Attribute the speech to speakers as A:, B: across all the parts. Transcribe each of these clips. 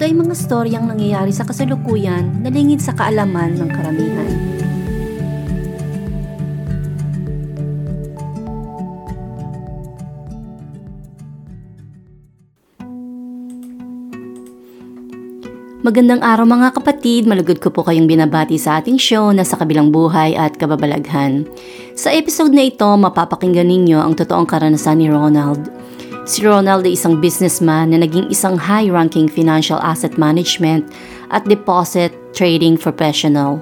A: ito ay mga storyang nangyayari sa kasalukuyan na lingid sa kaalaman ng karamihan. Magandang araw mga kapatid, malugod ko po kayong binabati sa ating show na sa kabilang buhay at kababalaghan. Sa episode na ito, mapapakinggan ninyo ang totoong karanasan ni Ronald Si Ronald ay isang businessman na naging isang high-ranking financial asset management at deposit trading professional.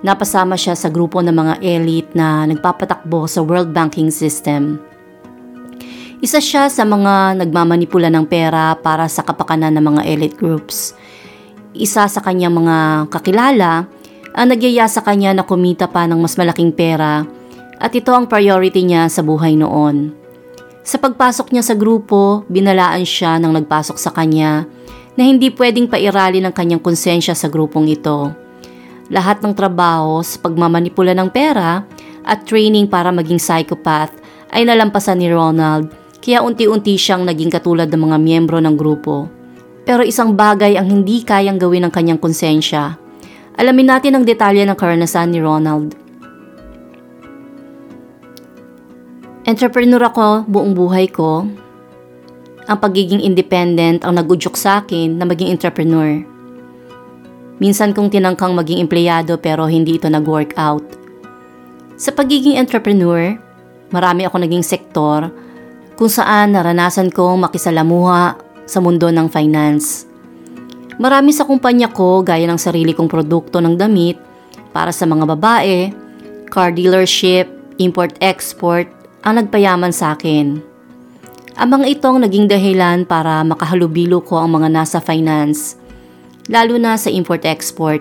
A: Napasama siya sa grupo ng mga elite na nagpapatakbo sa world banking system. Isa siya sa mga nagmamanipula ng pera para sa kapakanan ng mga elite groups. Isa sa kanyang mga kakilala ang nagyaya sa kanya na kumita pa ng mas malaking pera at ito ang priority niya sa buhay noon. Sa pagpasok niya sa grupo, binalaan siya ng nagpasok sa kanya na hindi pwedeng pairali ng kanyang konsensya sa grupong ito. Lahat ng trabaho sa pagmamanipula ng pera at training para maging psychopath ay nalampasan ni Ronald kaya unti-unti siyang naging katulad ng mga miyembro ng grupo. Pero isang bagay ang hindi kayang gawin ng kanyang konsensya. Alamin natin ang detalye ng karanasan ni Ronald. Entrepreneur ako buong buhay ko. Ang pagiging independent ang nagudyok sa akin na maging entrepreneur. Minsan kong tinangkang maging empleyado pero hindi ito nag-work out. Sa pagiging entrepreneur, marami ako naging sektor kung saan naranasan kong makisalamuha sa mundo ng finance. Marami sa kumpanya ko gaya ng sarili kong produkto ng damit para sa mga babae, car dealership, import-export, ang nagpayaman sa akin. Ang mga itong naging dahilan para makahalubilo ko ang mga nasa finance, lalo na sa import-export.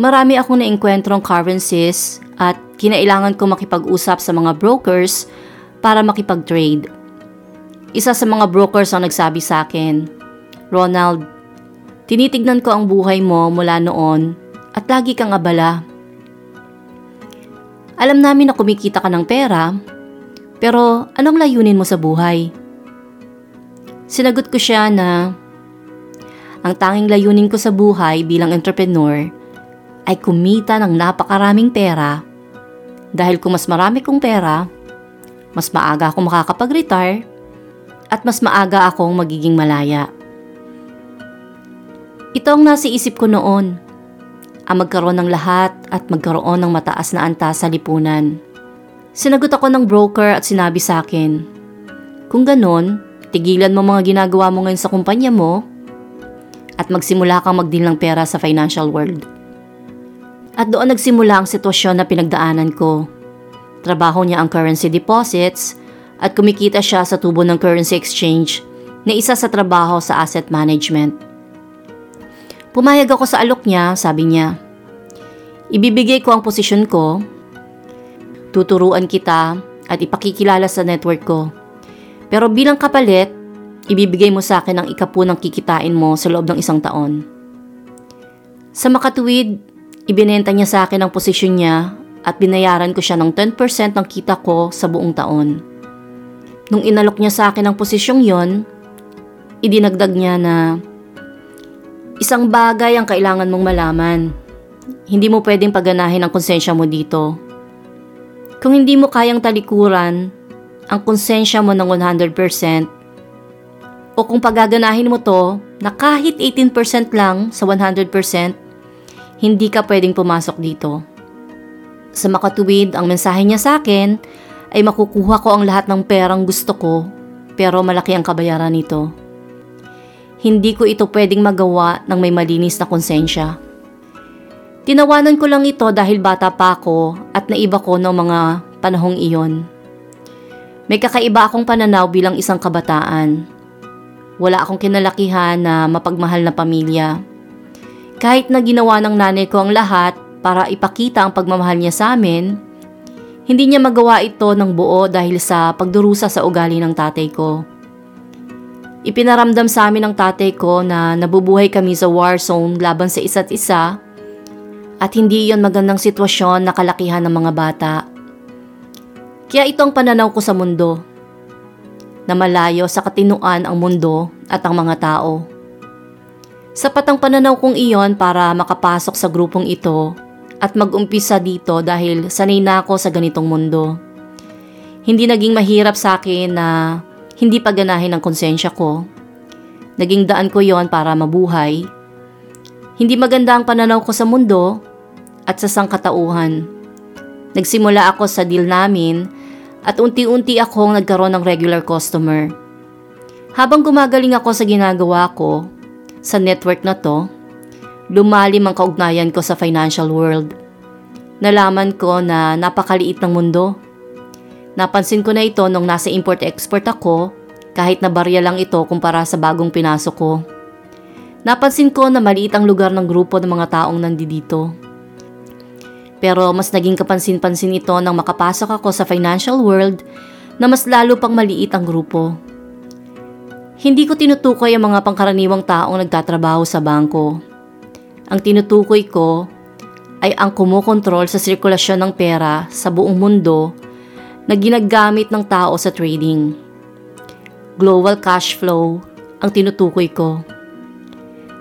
A: Marami akong naengkwentrong currencies at kinailangan ko makipag-usap sa mga brokers para makipag-trade. Isa sa mga brokers ang nagsabi sa akin, Ronald, tinitignan ko ang buhay mo mula noon at lagi kang abala. Alam namin na kumikita ka ng pera, pero anong layunin mo sa buhay? Sinagot ko siya na ang tanging layunin ko sa buhay bilang entrepreneur ay kumita ng napakaraming pera dahil kung mas marami kong pera, mas maaga akong makakapag-retire at mas maaga akong magiging malaya. Ito ang nasa isip ko noon ang magkaroon ng lahat at magkaroon ng mataas na antas sa lipunan. Sinagot ako ng broker at sinabi sa akin, Kung ganon, tigilan mo mga ginagawa mo ngayon sa kumpanya mo at magsimula kang magdeal ng pera sa financial world. At doon nagsimula ang sitwasyon na pinagdaanan ko. Trabaho niya ang currency deposits at kumikita siya sa tubo ng currency exchange na isa sa trabaho sa asset management. Pumayag ako sa alok niya, sabi niya. Ibibigay ko ang posisyon ko, tuturuan kita at ipakikilala sa network ko. Pero bilang kapalit, ibibigay mo sa akin ang ikapu ng kikitain mo sa loob ng isang taon. Sa makatuwid, ibinenta niya sa akin ang posisyon niya at binayaran ko siya ng 10% ng kita ko sa buong taon. Nung inalok niya sa akin ang posisyong yon, idinagdag niya na Isang bagay ang kailangan mong malaman. Hindi mo pwedeng pagganahin ang konsensya mo dito. Kung hindi mo kayang talikuran ang konsensya mo ng 100%, o kung pagaganahin mo to na kahit 18% lang sa 100%, hindi ka pwedeng pumasok dito. Sa makatuwid, ang mensahe niya sa akin ay makukuha ko ang lahat ng perang gusto ko pero malaki ang kabayaran nito. Hindi ko ito pwedeng magawa ng may malinis na konsensya. Tinawanan ko lang ito dahil bata pa ako at naiba ko ng mga panahong iyon. May kakaiba akong pananaw bilang isang kabataan. Wala akong kinalakihan na mapagmahal na pamilya. Kahit na ginawa ng nanay ko ang lahat para ipakita ang pagmamahal niya sa amin, hindi niya magawa ito ng buo dahil sa pagdurusa sa ugali ng tatay ko. Ipinaramdam sa amin ng tatay ko na nabubuhay kami sa war zone laban sa isa't isa at hindi iyon magandang sitwasyon na kalakihan ng mga bata. Kaya ito ang pananaw ko sa mundo, na malayo sa katinuan ang mundo at ang mga tao. Sapat ang pananaw kong iyon para makapasok sa grupong ito at mag-umpisa dito dahil sanay na ako sa ganitong mundo. Hindi naging mahirap sa akin na hindi paganahin ang konsensya ko. Naging daan ko yon para mabuhay. Hindi maganda ang pananaw ko sa mundo at sa sangkatauhan. Nagsimula ako sa deal namin at unti-unti akong nagkaroon ng regular customer. Habang gumagaling ako sa ginagawa ko, sa network na to, lumalim ang kaugnayan ko sa financial world. Nalaman ko na napakaliit ng mundo. Napansin ko na ito nung nasa import-export ako kahit na barya lang ito kumpara sa bagong pinasok ko. Napansin ko na maliit ang lugar ng grupo ng mga taong nandito. Pero mas naging kapansin-pansin ito nang makapasok ako sa financial world na mas lalo pang maliit ang grupo. Hindi ko tinutukoy ang mga pangkaraniwang taong nagtatrabaho sa bangko. Ang tinutukoy ko ay ang kumukontrol sa sirkulasyon ng pera sa buong mundo na ginagamit ng tao sa trading. Global cash flow ang tinutukoy ko.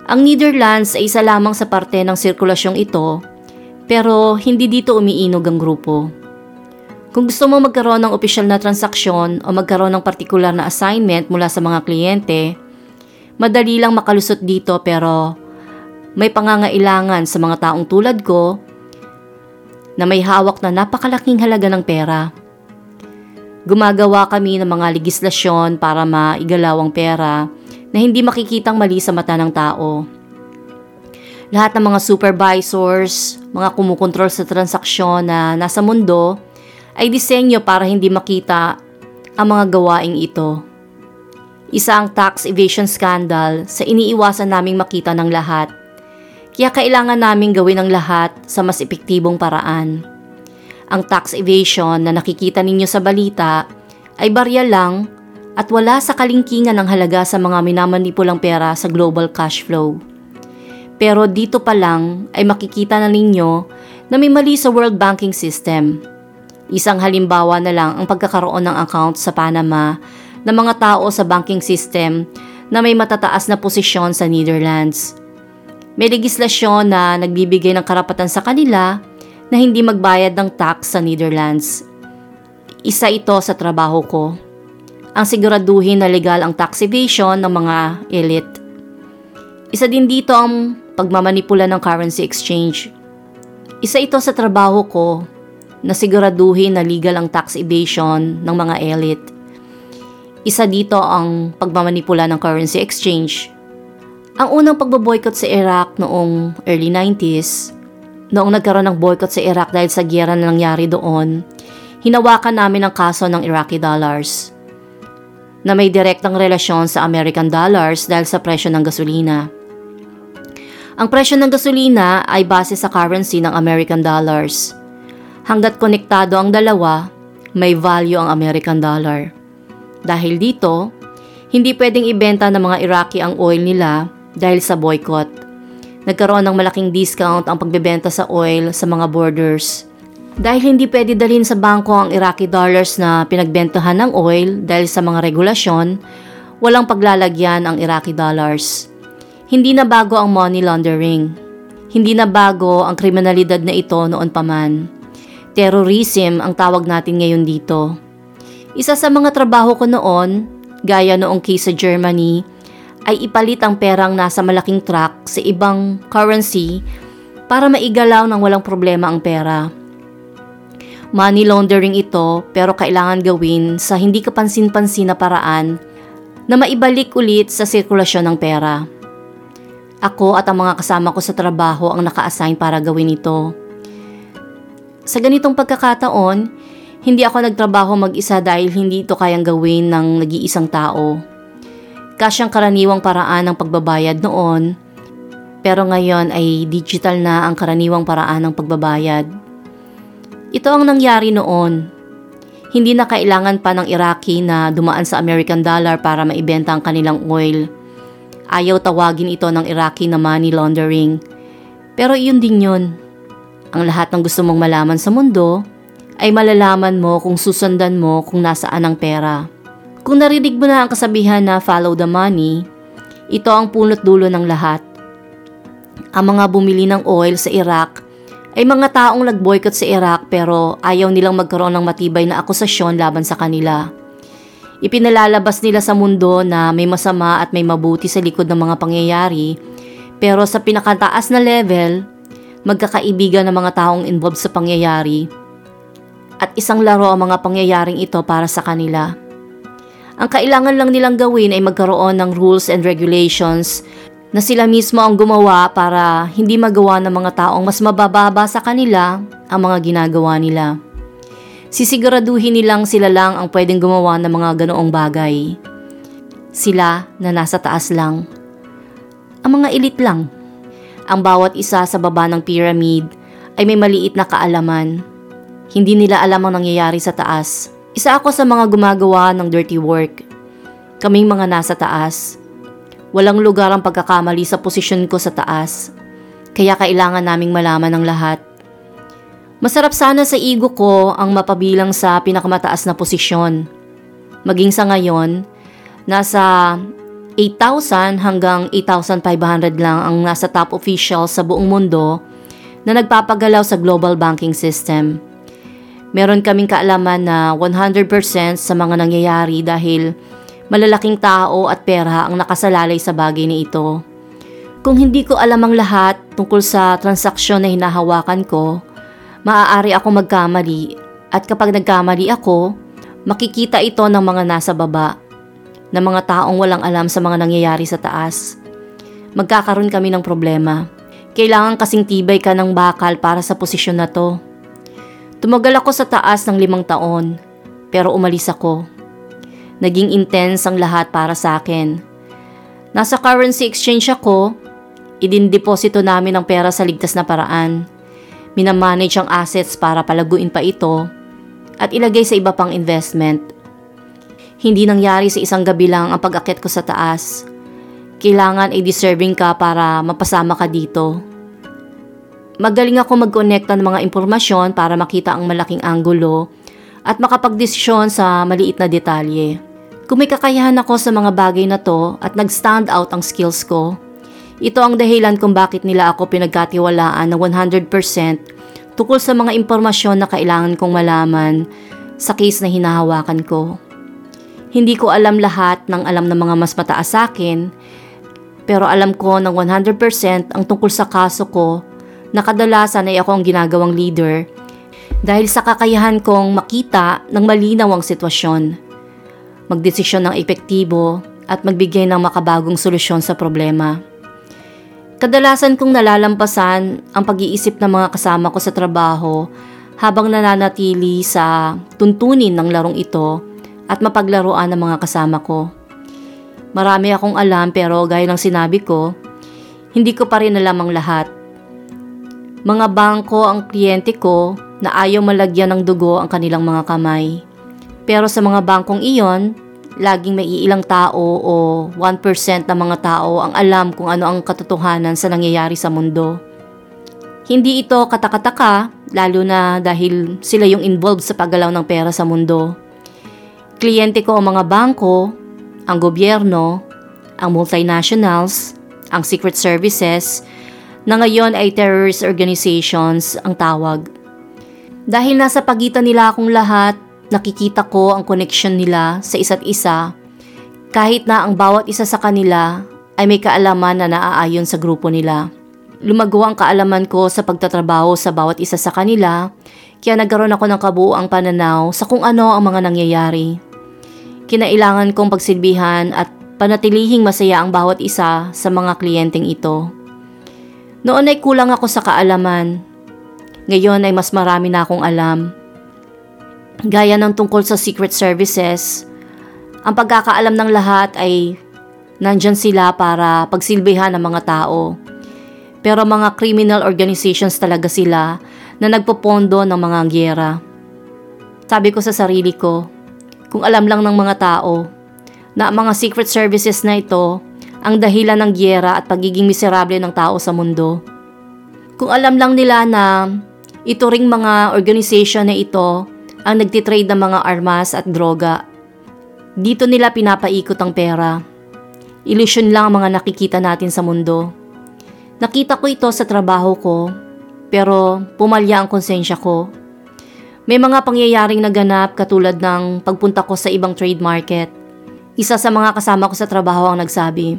A: Ang Netherlands ay isa lamang sa parte ng sirkulasyong ito pero hindi dito umiinog ang grupo. Kung gusto mo magkaroon ng opisyal na transaksyon o magkaroon ng partikular na assignment mula sa mga kliyente, madali lang makalusot dito pero may pangangailangan sa mga taong tulad ko na may hawak na napakalaking halaga ng pera. Gumagawa kami ng mga legislasyon para maigalaw ang pera na hindi makikitang mali sa mata ng tao. Lahat ng mga supervisors, mga kumukontrol sa transaksyon na nasa mundo ay disenyo para hindi makita ang mga gawaing ito. Isa ang tax evasion scandal sa iniiwasan naming makita ng lahat. Kaya kailangan naming gawin ang lahat sa mas epektibong paraan. Ang tax evasion na nakikita ninyo sa balita ay barya lang at wala sa kalingkingan ng halaga sa mga minamanipulang pera sa global cash flow. Pero dito pa lang ay makikita na ninyo na may mali sa world banking system Isang halimbawa na lang ang pagkakaroon ng account sa Panama ng mga tao sa banking system na may matataas na posisyon sa Netherlands. May legislasyon na nagbibigay ng karapatan sa kanila na hindi magbayad ng tax sa Netherlands. Isa ito sa trabaho ko. Ang siguraduhin na legal ang tax evasion ng mga elite. Isa din dito ang pagmamanipula ng currency exchange. Isa ito sa trabaho ko na siguraduhin na legal ang tax evasion ng mga elite. Isa dito ang pagmamanipula ng currency exchange. Ang unang pagbaboycott sa Iraq noong early 90s, noong nagkaroon ng boycott sa Iraq dahil sa gyera na nangyari doon, hinawakan namin ang kaso ng Iraqi dollars na may direktang relasyon sa American dollars dahil sa presyo ng gasolina. Ang presyo ng gasolina ay base sa currency ng American dollars – Hanggat konektado ang dalawa, may value ang American dollar. Dahil dito, hindi pwedeng ibenta ng mga Iraqi ang oil nila dahil sa boycott. Nagkaroon ng malaking discount ang pagbebenta sa oil sa mga borders. Dahil hindi pwede dalhin sa bangko ang Iraqi dollars na pinagbentahan ng oil dahil sa mga regulasyon, walang paglalagyan ang Iraqi dollars. Hindi na bago ang money laundering. Hindi na bago ang kriminalidad na ito noon pa man. Terrorism ang tawag natin ngayon dito. Isa sa mga trabaho ko noon, gaya noong case sa Germany, ay ipalit ang perang nasa malaking truck sa ibang currency para maigalaw ng walang problema ang pera. Money laundering ito pero kailangan gawin sa hindi kapansin-pansin na paraan na maibalik ulit sa sirkulasyon ng pera. Ako at ang mga kasama ko sa trabaho ang naka-assign para gawin ito. Sa ganitong pagkakataon, hindi ako nagtrabaho mag-isa dahil hindi ito kayang gawin ng nag-iisang tao. Kasyang karaniwang paraan ng pagbabayad noon, pero ngayon ay digital na ang karaniwang paraan ng pagbabayad. Ito ang nangyari noon. Hindi na kailangan pa ng Iraqi na dumaan sa American dollar para maibenta ang kanilang oil. Ayaw tawagin ito ng Iraqi na money laundering. Pero iyon din yun. Ang lahat ng gusto mong malaman sa mundo ay malalaman mo kung susundan mo kung nasaan ang pera. Kung narinig mo na ang kasabihan na follow the money, ito ang punot dulo ng lahat. Ang mga bumili ng oil sa Iraq ay mga taong nag-boycott sa Iraq pero ayaw nilang magkaroon ng matibay na akusasyon laban sa kanila. Ipinalalabas nila sa mundo na may masama at may mabuti sa likod ng mga pangyayari pero sa pinakataas na level, magkakaibigan ng mga taong involved sa pangyayari at isang laro ang mga pangyayaring ito para sa kanila. Ang kailangan lang nilang gawin ay magkaroon ng rules and regulations na sila mismo ang gumawa para hindi magawa ng mga taong mas mabababa sa kanila ang mga ginagawa nila. Sisiguraduhin nilang sila lang ang pwedeng gumawa ng mga ganoong bagay. Sila na nasa taas lang. Ang mga elite lang. Ang bawat isa sa baba ng pyramid ay may maliit na kaalaman hindi nila alam ang nangyayari sa taas. Isa ako sa mga gumagawa ng dirty work. Kaming mga nasa taas. Walang lugar ang pagkakamali sa posisyon ko sa taas. Kaya kailangan naming malaman ng lahat. Masarap sana sa ego ko ang mapabilang sa pinakamataas na posisyon. Maging sa ngayon, nasa 8,000 hanggang 8,500 lang ang nasa top official sa buong mundo na nagpapagalaw sa global banking system. Meron kaming kaalaman na 100% sa mga nangyayari dahil malalaking tao at pera ang nakasalalay sa bagay na ito. Kung hindi ko alam ang lahat tungkol sa transaksyon na hinahawakan ko, maaari ako magkamali at kapag nagkamali ako, makikita ito ng mga nasa baba, ng mga taong walang alam sa mga nangyayari sa taas. Magkakaroon kami ng problema. Kailangan kasing tibay ka ng bakal para sa posisyon na to. Tumagal ako sa taas ng limang taon, pero umalis ako. Naging intense ang lahat para sa akin. Nasa currency exchange ako, idindeposito namin ang pera sa ligtas na paraan. Minamanage ang assets para palaguin pa ito at ilagay sa iba pang investment. Hindi nangyari sa isang gabi lang ang pag-akit ko sa taas. Kailangan ay deserving ka para mapasama ka dito. Magaling ako mag-connecta ng mga impormasyon para makita ang malaking anggulo at makapagdesisyon sa maliit na detalye. Kung may kakayahan ako sa mga bagay na to at nag-stand out ang skills ko, ito ang dahilan kung bakit nila ako pinagkatiwalaan na 100% tungkol sa mga impormasyon na kailangan kong malaman sa case na hinahawakan ko. Hindi ko alam lahat ng alam ng mga mas mataas sa akin, pero alam ko ng 100% ang tungkol sa kaso ko na kadalasan ay ako ang ginagawang leader dahil sa kakayahan kong makita ng malinaw ang sitwasyon, magdesisyon ng epektibo at magbigay ng makabagong solusyon sa problema. Kadalasan kong nalalampasan ang pag-iisip ng mga kasama ko sa trabaho habang nananatili sa tuntunin ng larong ito at mapaglaruan ng mga kasama ko. Marami akong alam pero gaya ng sinabi ko, hindi ko pa rin alam ang lahat mga bangko ang kliyente ko na ayaw malagyan ng dugo ang kanilang mga kamay. Pero sa mga bangkong iyon, laging may ilang tao o 1% ng mga tao ang alam kung ano ang katotohanan sa nangyayari sa mundo. Hindi ito katakataka, lalo na dahil sila yung involved sa paggalaw ng pera sa mundo. Kliyente ko ang mga bangko, ang gobyerno, ang multinationals, ang secret services, na ngayon ay terrorist organizations ang tawag. Dahil nasa pagitan nila akong lahat, nakikita ko ang connection nila sa isa't isa kahit na ang bawat isa sa kanila ay may kaalaman na naaayon sa grupo nila. Lumago ang kaalaman ko sa pagtatrabaho sa bawat isa sa kanila kaya nagkaroon ako ng kabuuang pananaw sa kung ano ang mga nangyayari. Kinailangan kong pagsilbihan at panatilihing masaya ang bawat isa sa mga kliyenteng ito. Noon ay kulang ako sa kaalaman. Ngayon ay mas marami na akong alam. Gaya ng tungkol sa secret services, ang pagkakaalam ng lahat ay Nandyan sila para pagsilbihan ng mga tao. Pero mga criminal organizations talaga sila na nagpopondo ng mga gyera. Sabi ko sa sarili ko, kung alam lang ng mga tao na mga secret services na ito ang dahilan ng gyera at pagiging miserable ng tao sa mundo. Kung alam lang nila na ito ring mga organization na ito ang nagtitrade ng mga armas at droga. Dito nila pinapaikot ang pera. Illusion lang ang mga nakikita natin sa mundo. Nakita ko ito sa trabaho ko, pero pumalya ang konsensya ko. May mga pangyayaring naganap katulad ng pagpunta ko sa ibang trade market. Isa sa mga kasama ko sa trabaho ang nagsabi,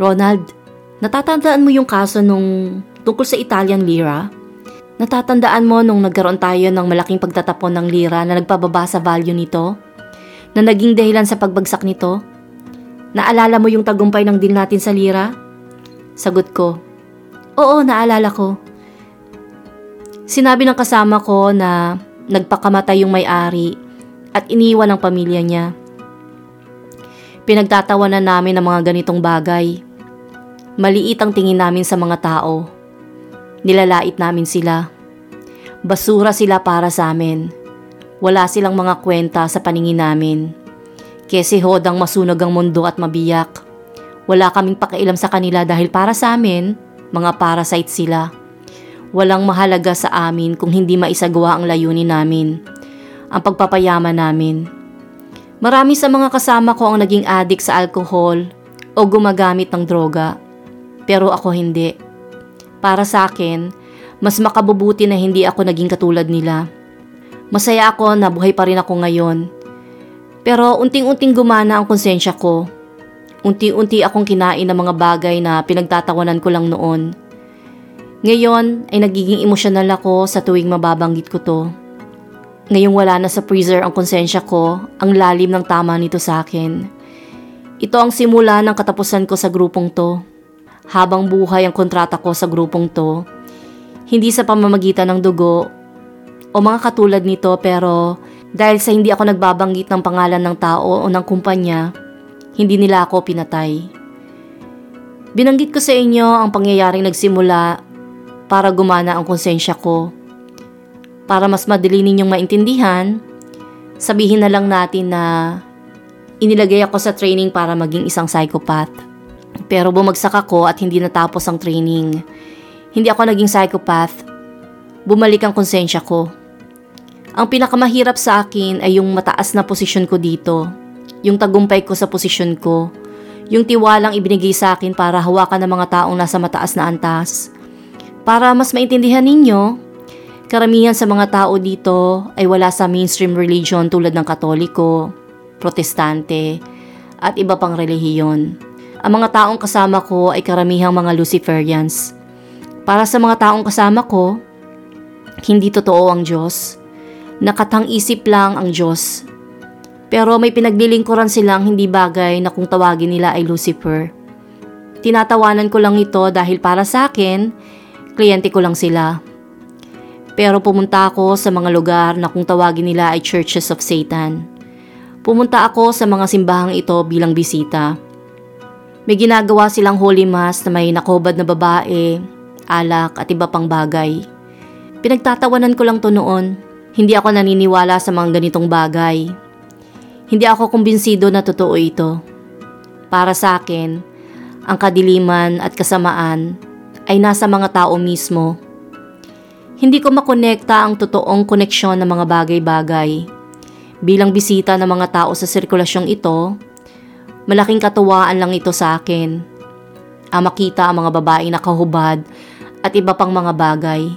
A: Ronald, natatandaan mo yung kaso nung tungkol sa Italian lira? Natatandaan mo nung nagkaroon tayo ng malaking pagtatapon ng lira na nagpababa sa value nito? Na naging dahilan sa pagbagsak nito? Naalala mo yung tagumpay ng deal natin sa lira? Sagot ko, Oo, naalala ko. Sinabi ng kasama ko na nagpakamatay yung may-ari at iniwan ang pamilya niya. Pinagtatawanan namin ang mga ganitong bagay. Maliit ang tingin namin sa mga tao Nilalait namin sila. Basura sila para sa amin. Wala silang mga kwenta sa paningin namin. Kesi hodang masunog ang mundo at mabiyak. Wala kaming pakialam sa kanila dahil para sa amin, mga parasite sila. Walang mahalaga sa amin kung hindi maisagawa ang layunin namin, ang pagpapayaman namin. Marami sa mga kasama ko ang naging addict sa alcohol o gumagamit ng droga. Pero ako hindi. Para sa akin, mas makabubuti na hindi ako naging katulad nila. Masaya ako na buhay pa rin ako ngayon. Pero unting-unting gumana ang konsensya ko. Unti-unti akong kinain ng mga bagay na pinagtatawanan ko lang noon. Ngayon ay nagiging emosyonal ako sa tuwing mababanggit ko to. Ngayong wala na sa freezer ang konsensya ko, ang lalim ng tama nito sa akin. Ito ang simula ng katapusan ko sa grupong to habang buhay ang kontrata ko sa grupong to. Hindi sa pamamagitan ng dugo o mga katulad nito pero dahil sa hindi ako nagbabanggit ng pangalan ng tao o ng kumpanya, hindi nila ako pinatay. Binanggit ko sa inyo ang pangyayaring nagsimula para gumana ang konsensya ko. Para mas madali ninyong maintindihan, sabihin na lang natin na inilagay ako sa training para maging isang psychopath. Pero bumagsak ako at hindi natapos ang training. Hindi ako naging psychopath. Bumalik ang konsensya ko. Ang pinakamahirap sa akin ay yung mataas na posisyon ko dito. Yung tagumpay ko sa posisyon ko. Yung tiwalang ibinigay sa akin para hawakan ng mga taong nasa mataas na antas. Para mas maintindihan ninyo, karamihan sa mga tao dito ay wala sa mainstream religion tulad ng katoliko, protestante, at iba pang relihiyon. Ang mga taong kasama ko ay karamihang mga Luciferians. Para sa mga taong kasama ko, hindi totoo ang Diyos. Nakatang-isip lang ang Diyos. Pero may pinaglilingkuran silang hindi bagay na kung tawagin nila ay Lucifer. Tinatawanan ko lang ito dahil para sa akin, kliyente ko lang sila. Pero pumunta ako sa mga lugar na kung tawagin nila ay Churches of Satan. Pumunta ako sa mga simbahang ito bilang bisita. May ginagawa silang holy mass na may nakobad na babae, alak at iba pang bagay. Pinagtatawanan ko lang to noon. Hindi ako naniniwala sa mga ganitong bagay. Hindi ako kumbinsido na totoo ito. Para sa akin, ang kadiliman at kasamaan ay nasa mga tao mismo. Hindi ko makonekta ang totoong koneksyon ng mga bagay-bagay. Bilang bisita ng mga tao sa sirkulasyong ito, Malaking katuwaan lang ito sa akin. Ang makita ang mga babaeng nakahubad at iba pang mga bagay.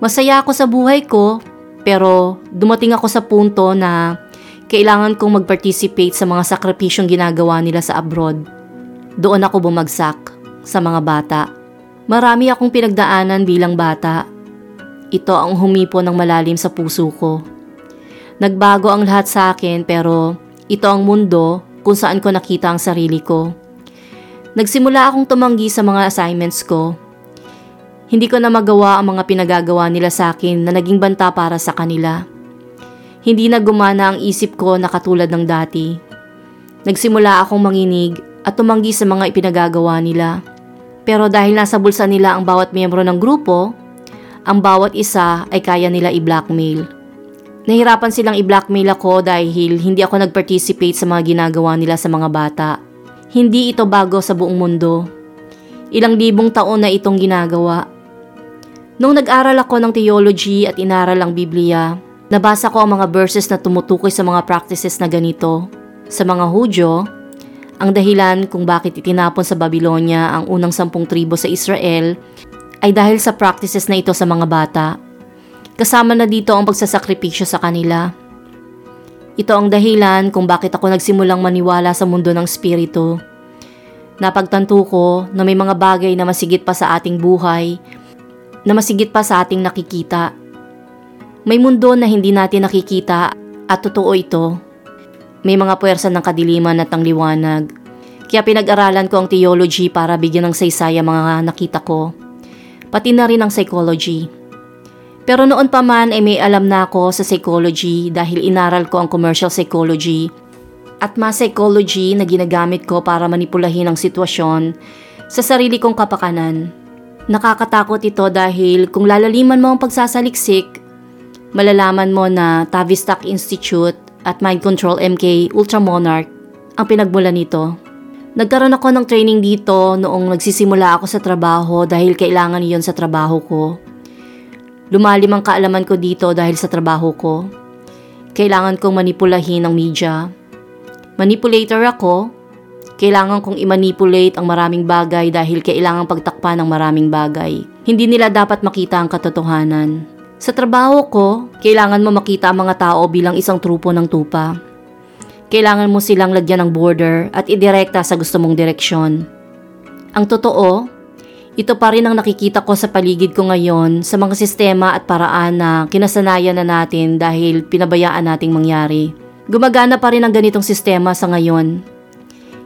A: Masaya ako sa buhay ko pero dumating ako sa punto na kailangan kong mag-participate sa mga sakripisyong ginagawa nila sa abroad. Doon ako bumagsak sa mga bata. Marami akong pinagdaanan bilang bata. Ito ang humipo ng malalim sa puso ko. Nagbago ang lahat sa akin pero ito ang mundo kung saan ko nakita ang sarili ko. Nagsimula akong tumanggi sa mga assignments ko. Hindi ko na magawa ang mga pinagagawa nila sa akin na naging banta para sa kanila. Hindi na gumana ang isip ko na katulad ng dati. Nagsimula akong manginig at tumanggi sa mga ipinagagawa nila. Pero dahil nasa bulsa nila ang bawat miyembro ng grupo, ang bawat isa ay kaya nila i-blackmail. Nahirapan silang i-blackmail ako dahil hindi ako nag-participate sa mga ginagawa nila sa mga bata. Hindi ito bago sa buong mundo. Ilang libong taon na itong ginagawa. Nung nag-aral ako ng theology at inaral ang Biblia, nabasa ko ang mga verses na tumutukoy sa mga practices na ganito. Sa mga Hudyo, ang dahilan kung bakit itinapon sa Babylonia ang unang sampung tribo sa Israel ay dahil sa practices na ito sa mga bata. Kasama na dito ang pagsasakripisyo sa kanila. Ito ang dahilan kung bakit ako nagsimulang maniwala sa mundo ng spirito. Napagtanto ko na may mga bagay na masigit pa sa ating buhay na masigit pa sa ating nakikita. May mundo na hindi natin nakikita at totoo ito. May mga puwersa ng kadiliman at ng liwanag. Kaya pinag-aralan ko ang theology para bigyan ng saysay ang mga nakita ko. Pati na rin ang psychology. Pero noon pa man ay may alam na ako sa psychology dahil inaral ko ang commercial psychology at mass psychology na ginagamit ko para manipulahin ang sitwasyon sa sarili kong kapakanan. Nakakatakot ito dahil kung lalaliman mo ang pagsasaliksik, malalaman mo na Tavistock Institute at Mind Control MK Ultra Monarch ang pinagmula nito. Nagkaroon ako ng training dito noong nagsisimula ako sa trabaho dahil kailangan iyon sa trabaho ko. Lumalim ang kaalaman ko dito dahil sa trabaho ko. Kailangan kong manipulahin ang media. Manipulator ako kailangan kong i-manipulate ang maraming bagay dahil kailangang pagtakpan ng maraming bagay. Hindi nila dapat makita ang katotohanan. Sa trabaho ko, kailangan mo makita ang mga tao bilang isang trupo ng tupa. Kailangan mo silang lagyan ng border at idirekta sa gusto mong direksyon. Ang totoo, ito pa rin ang nakikita ko sa paligid ko ngayon sa mga sistema at paraan na kinasanayan na natin dahil pinabayaan nating mangyari. Gumagana pa rin ang ganitong sistema sa ngayon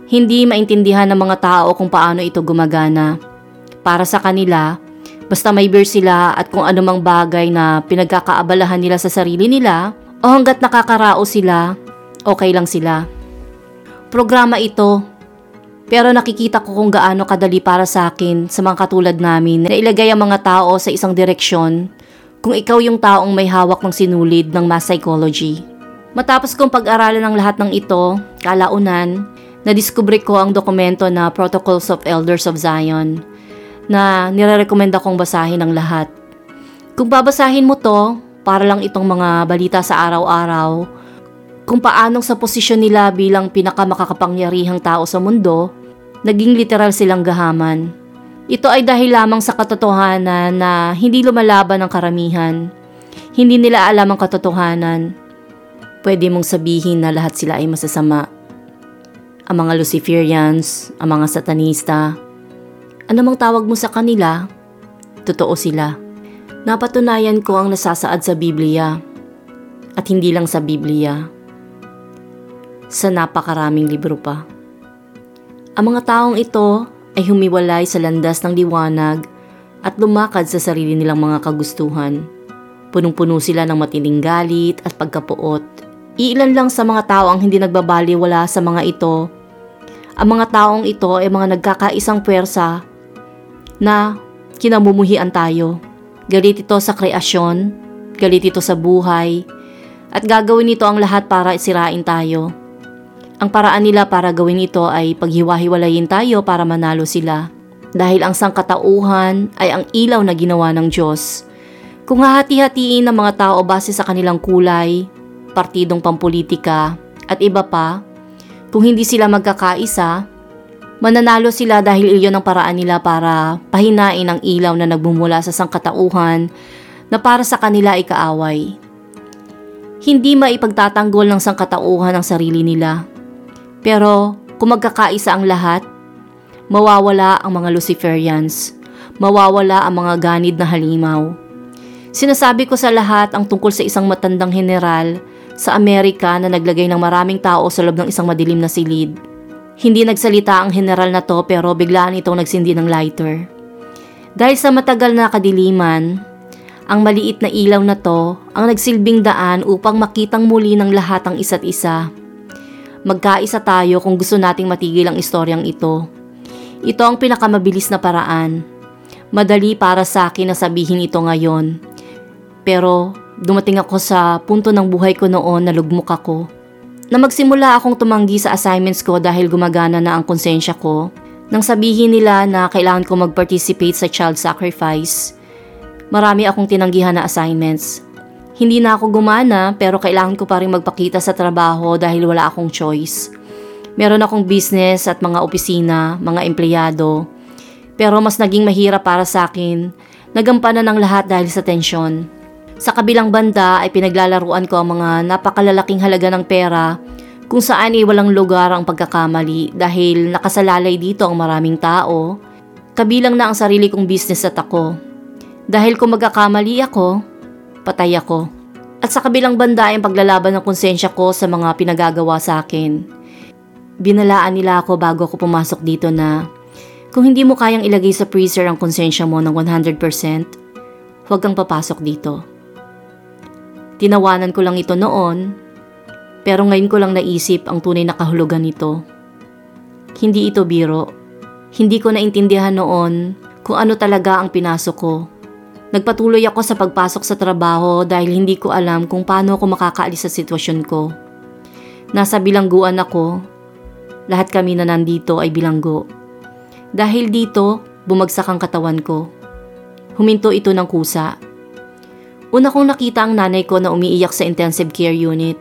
A: hindi maintindihan ng mga tao kung paano ito gumagana. Para sa kanila, basta may beer sila at kung anumang bagay na pinagkakaabalahan nila sa sarili nila o hanggat nakakarao sila, okay lang sila. Programa ito, pero nakikita ko kung gaano kadali para sa akin sa mga katulad namin na ilagay ang mga tao sa isang direksyon kung ikaw yung taong may hawak ng sinulid ng mass psychology. Matapos kong pag-aralan ng lahat ng ito, kalaunan, nadiskubre ko ang dokumento na Protocols of Elders of Zion na nire-recommenda kong basahin ng lahat. Kung babasahin mo to, para lang itong mga balita sa araw-araw, kung paanong sa posisyon nila bilang pinakamakakapangyarihang tao sa mundo, naging literal silang gahaman. Ito ay dahil lamang sa katotohanan na hindi lumalaban ang karamihan. Hindi nila alam ang katotohanan. Pwede mong sabihin na lahat sila ay masasama ang mga Luciferians, ang mga satanista. Ano mang tawag mo sa kanila, totoo sila. Napatunayan ko ang nasasaad sa Biblia at hindi lang sa Biblia, sa napakaraming libro pa. Ang mga taong ito ay humiwalay sa landas ng liwanag at lumakad sa sarili nilang mga kagustuhan. Punong-puno sila ng matinding galit at pagkapuot. Iilan lang sa mga tao ang hindi nagbabaliwala sa mga ito ang mga taong ito ay mga nagkakaisang puwersa na kinamumuhian tayo. Galit ito sa kreasyon, galit ito sa buhay, at gagawin nito ang lahat para isirain tayo. Ang paraan nila para gawin ito ay paghiwa-hiwalayin tayo para manalo sila. Dahil ang sangkatauhan ay ang ilaw na ginawa ng Diyos. Kung hahati-hatiin ng mga tao base sa kanilang kulay, partidong pampolitika, at iba pa, kung hindi sila magkakaisa, mananalo sila dahil iyon ang paraan nila para pahinain ang ilaw na nagbumula sa sangkatauhan na para sa kanila ay kaaway. Hindi maipagtatanggol ng sangkatauhan ang sarili nila. Pero kung magkakaisa ang lahat, mawawala ang mga Luciferians, mawawala ang mga ganid na halimaw. Sinasabi ko sa lahat ang tungkol sa isang matandang general sa Amerika na naglagay ng maraming tao sa loob ng isang madilim na silid. Hindi nagsalita ang general na to pero biglaan itong nagsindi ng lighter. Dahil sa matagal na kadiliman, ang maliit na ilaw na to ang nagsilbing daan upang makitang muli ng lahat ang isa't isa. Magkaisa tayo kung gusto nating matigil ang istoryang ito. Ito ang pinakamabilis na paraan. Madali para sa akin na sabihin ito ngayon. Pero dumating ako sa punto ng buhay ko noon na lugmok ako. Na magsimula akong tumanggi sa assignments ko dahil gumagana na ang konsensya ko. Nang sabihin nila na kailangan ko mag-participate sa child sacrifice, marami akong tinanggihan na assignments. Hindi na ako gumana pero kailangan ko pa rin magpakita sa trabaho dahil wala akong choice. Meron akong business at mga opisina, mga empleyado. Pero mas naging mahirap para sa akin. Nagampanan ng lahat dahil sa tensyon. Sa kabilang banda ay pinaglalaruan ko ang mga napakalalaking halaga ng pera kung saan ay walang lugar ang pagkakamali dahil nakasalalay dito ang maraming tao. Kabilang na ang sarili kong business at ako. Dahil kung magkakamali ako, patay ako. At sa kabilang banda ay paglalaban ng konsensya ko sa mga pinagagawa sa akin. Binalaan nila ako bago ako pumasok dito na kung hindi mo kayang ilagay sa freezer ang konsensya mo ng 100%, huwag kang papasok dito. Tinawanan ko lang ito noon, pero ngayon ko lang naisip ang tunay na kahulugan nito. Hindi ito biro. Hindi ko naintindihan noon kung ano talaga ang pinasok ko Nagpatuloy ako sa pagpasok sa trabaho dahil hindi ko alam kung paano ako makakaalis sa sitwasyon ko. Nasa bilangguan ako. Lahat kami na nandito ay bilanggo. Dahil dito, bumagsak ang katawan ko. Huminto ito ng kusa. Una kong nakita ang nanay ko na umiiyak sa intensive care unit.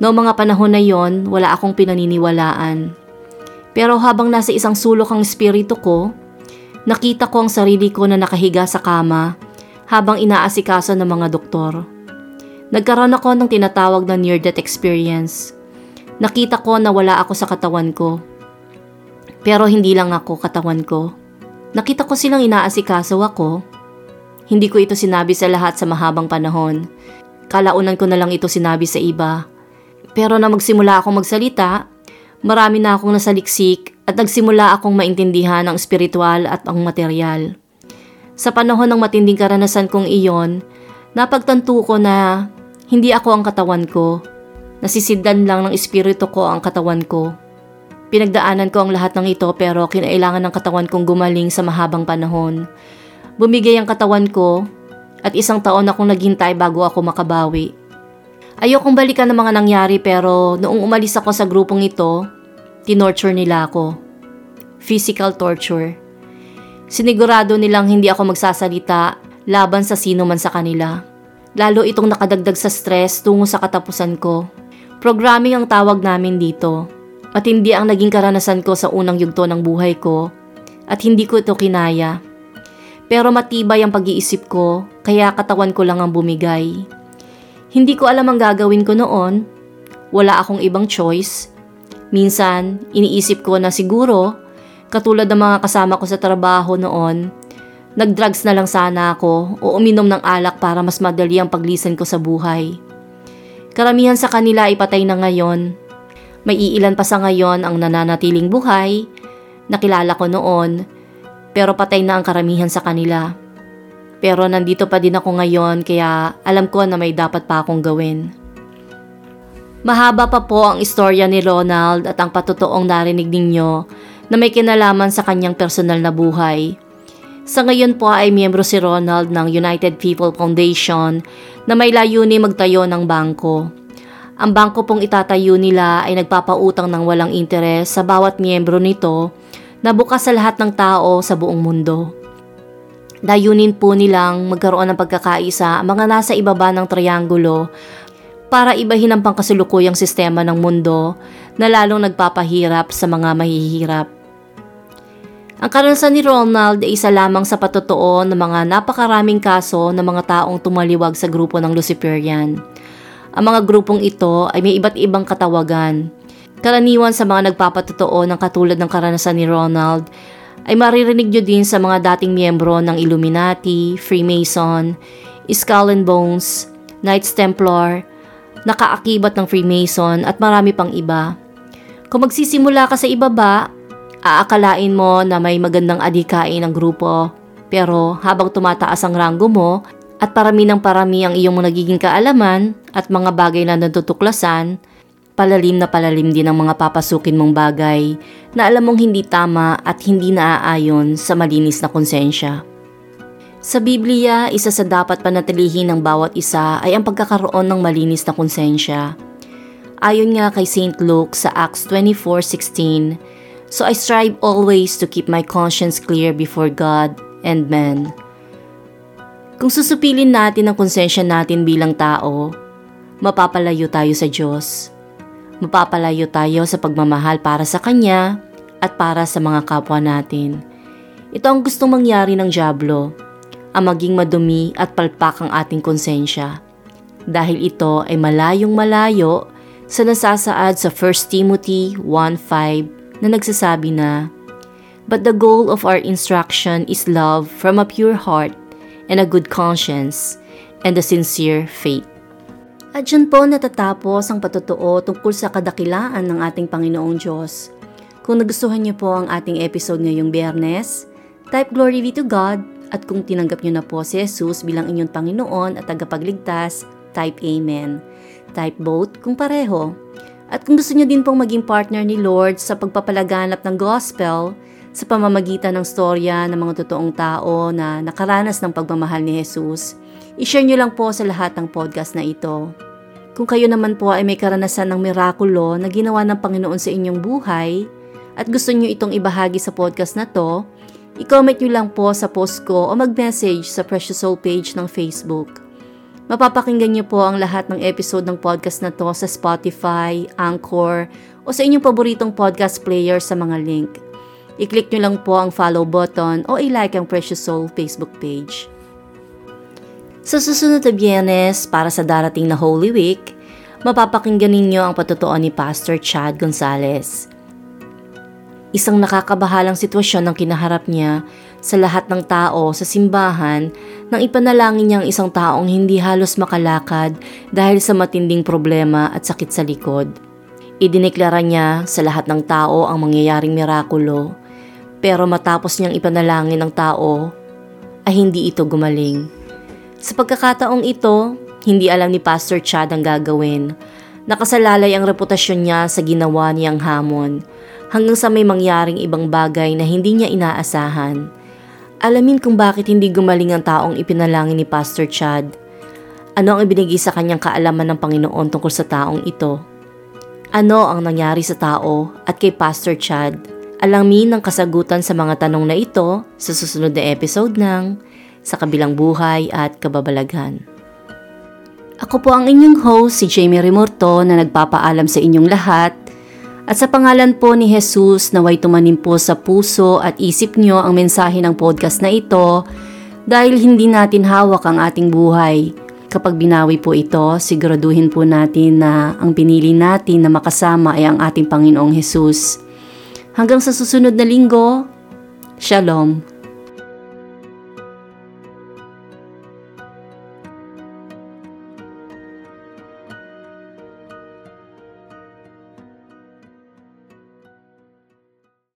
A: Noong mga panahon na yon, wala akong pinaniniwalaan. Pero habang nasa isang sulok ang espiritu ko, Nakita ko ang sarili ko na nakahiga sa kama habang inaasikaso ng mga doktor. Nagkaroon ako ng tinatawag na near-death experience. Nakita ko na wala ako sa katawan ko. Pero hindi lang ako katawan ko. Nakita ko silang inaasikaso ako. Hindi ko ito sinabi sa lahat sa mahabang panahon. Kalaunan ko na lang ito sinabi sa iba. Pero na magsimula akong magsalita, marami na akong nasaliksik at nagsimula akong maintindihan ang spiritual at ang material. Sa panahon ng matinding karanasan kong iyon, napagtanto ko na hindi ako ang katawan ko. Nasisidlan lang ng espiritu ko ang katawan ko. Pinagdaanan ko ang lahat ng ito pero kinailangan ng katawan kong gumaling sa mahabang panahon. Bumigay ang katawan ko at isang taon akong naghintay bago ako makabawi. Ayokong balikan ng mga nangyari pero noong umalis ako sa grupong ito, tinorture nila ako. Physical torture. Sinigurado nilang hindi ako magsasalita laban sa sino man sa kanila. Lalo itong nakadagdag sa stress tungo sa katapusan ko. Programming ang tawag namin dito. At hindi ang naging karanasan ko sa unang yugto ng buhay ko. At hindi ko ito kinaya. Pero matibay ang pag-iisip ko, kaya katawan ko lang ang bumigay. Hindi ko alam ang gagawin ko noon. Wala akong ibang choice Minsan, iniisip ko na siguro, katulad ng mga kasama ko sa trabaho noon, nagdrugs na lang sana ako o uminom ng alak para mas madali ang paglisan ko sa buhay. Karamihan sa kanila ay patay na ngayon. May iilan pa sa ngayon ang nananatiling buhay, nakilala ko noon, pero patay na ang karamihan sa kanila. Pero nandito pa din ako ngayon kaya alam ko na may dapat pa akong gawin. Mahaba pa po ang istorya ni Ronald at ang patotoong narinig ninyo na may kinalaman sa kanyang personal na buhay. Sa ngayon po ay miyembro si Ronald ng United People Foundation na may layunin magtayo ng bangko. Ang bangko pong itatayo nila ay nagpapautang ng walang interes sa bawat miyembro nito na bukas sa lahat ng tao sa buong mundo. Layunin po nilang magkaroon ng pagkakaisa ang mga nasa ibaba ng triangulo para ibahin ang pangkasulukuyang sistema ng mundo na lalong nagpapahirap sa mga mahihirap. Ang karanasan ni Ronald ay isa lamang sa patotoo ng mga napakaraming kaso ng mga taong tumaliwag sa grupo ng Luciferian. Ang mga grupong ito ay may iba't ibang katawagan. Karaniwan sa mga nagpapatotoo ng katulad ng karanasan ni Ronald ay maririnig nyo din sa mga dating miyembro ng Illuminati, Freemason, Skull and Bones, Knights Templar, nakaakibat ng Freemason at marami pang iba. Kung magsisimula ka sa ibaba, aakalain mo na may magandang adikain ng grupo. Pero habang tumataas ang ranggo mo at parami ng parami ang iyong nagiging kaalaman at mga bagay na natutuklasan, palalim na palalim din ang mga papasukin mong bagay na alam mong hindi tama at hindi naaayon sa malinis na konsensya. Sa Biblia, isa sa dapat panatilihin ng bawat isa ay ang pagkakaroon ng malinis na konsensya. Ayon nga kay St. Luke sa Acts 24.16, So I strive always to keep my conscience clear before God and men. Kung susupilin natin ang konsensya natin bilang tao, mapapalayo tayo sa Diyos mapapalayo tayo sa pagmamahal para sa Kanya at para sa mga kapwa natin. Ito ang gustong mangyari ng Diablo, ang maging madumi at palpak ang ating konsensya. Dahil ito ay malayong malayo sa nasasaad sa 1 Timothy 1.5 na nagsasabi na, But the goal of our instruction is love from a pure heart and a good conscience and a sincere faith. At dyan po natatapos ang patutuo tungkol sa kadakilaan ng ating Panginoong Diyos. Kung nagustuhan niyo po ang ating episode ngayong biyernes, type Glory be to God at kung tinanggap niyo na po si Jesus bilang inyong Panginoon at tagapagligtas, type Amen. Type both kung pareho. At kung gusto niyo din pong maging partner ni Lord sa pagpapalaganap ng gospel sa pamamagitan ng storya ng mga totoong tao na nakaranas ng pagmamahal ni Jesus, I-share nyo lang po sa lahat ng podcast na ito. Kung kayo naman po ay may karanasan ng mirakulo na ginawa ng Panginoon sa inyong buhay at gusto nyo itong ibahagi sa podcast na to, i-comment nyo lang po sa post ko o mag-message sa Precious Soul page ng Facebook. Mapapakinggan nyo po ang lahat ng episode ng podcast na to sa Spotify, Anchor, o sa inyong paboritong podcast player sa mga link. I-click nyo lang po ang follow button o i-like ang Precious Soul Facebook page. Sa susunod na biyernes para sa darating na Holy Week, mapapakinggan ninyo ang patutuo ni Pastor Chad Gonzalez. Isang nakakabahalang sitwasyon ang kinaharap niya sa lahat ng tao sa simbahan nang ipanalangin niyang isang taong hindi halos makalakad dahil sa matinding problema at sakit sa likod. Idineklara niya sa lahat ng tao ang mangyayaring mirakulo, pero matapos niyang ipanalangin ng tao, ay hindi ito gumaling. Sa pagkakataong ito, hindi alam ni Pastor Chad ang gagawin. Nakasalalay ang reputasyon niya sa ginawa niyang hamon hanggang sa may mangyaring ibang bagay na hindi niya inaasahan. Alamin kung bakit hindi gumaling ang taong ipinalangin ni Pastor Chad. Ano ang ibinigay sa kanyang kaalaman ng Panginoon tungkol sa taong ito? Ano ang nangyari sa tao at kay Pastor Chad? Alamin ang kasagutan sa mga tanong na ito sa susunod na episode ng sa kabilang buhay at kababalaghan. Ako po ang inyong host, si Jamie Remorto na nagpapaalam sa inyong lahat at sa pangalan po ni Jesus naway tumanim po sa puso at isip nyo ang mensahe ng podcast na ito dahil hindi natin hawak ang ating buhay. Kapag binawi po ito, siguraduhin po natin na ang pinili natin na makasama ay ang ating Panginoong Jesus. Hanggang sa susunod na linggo, Shalom.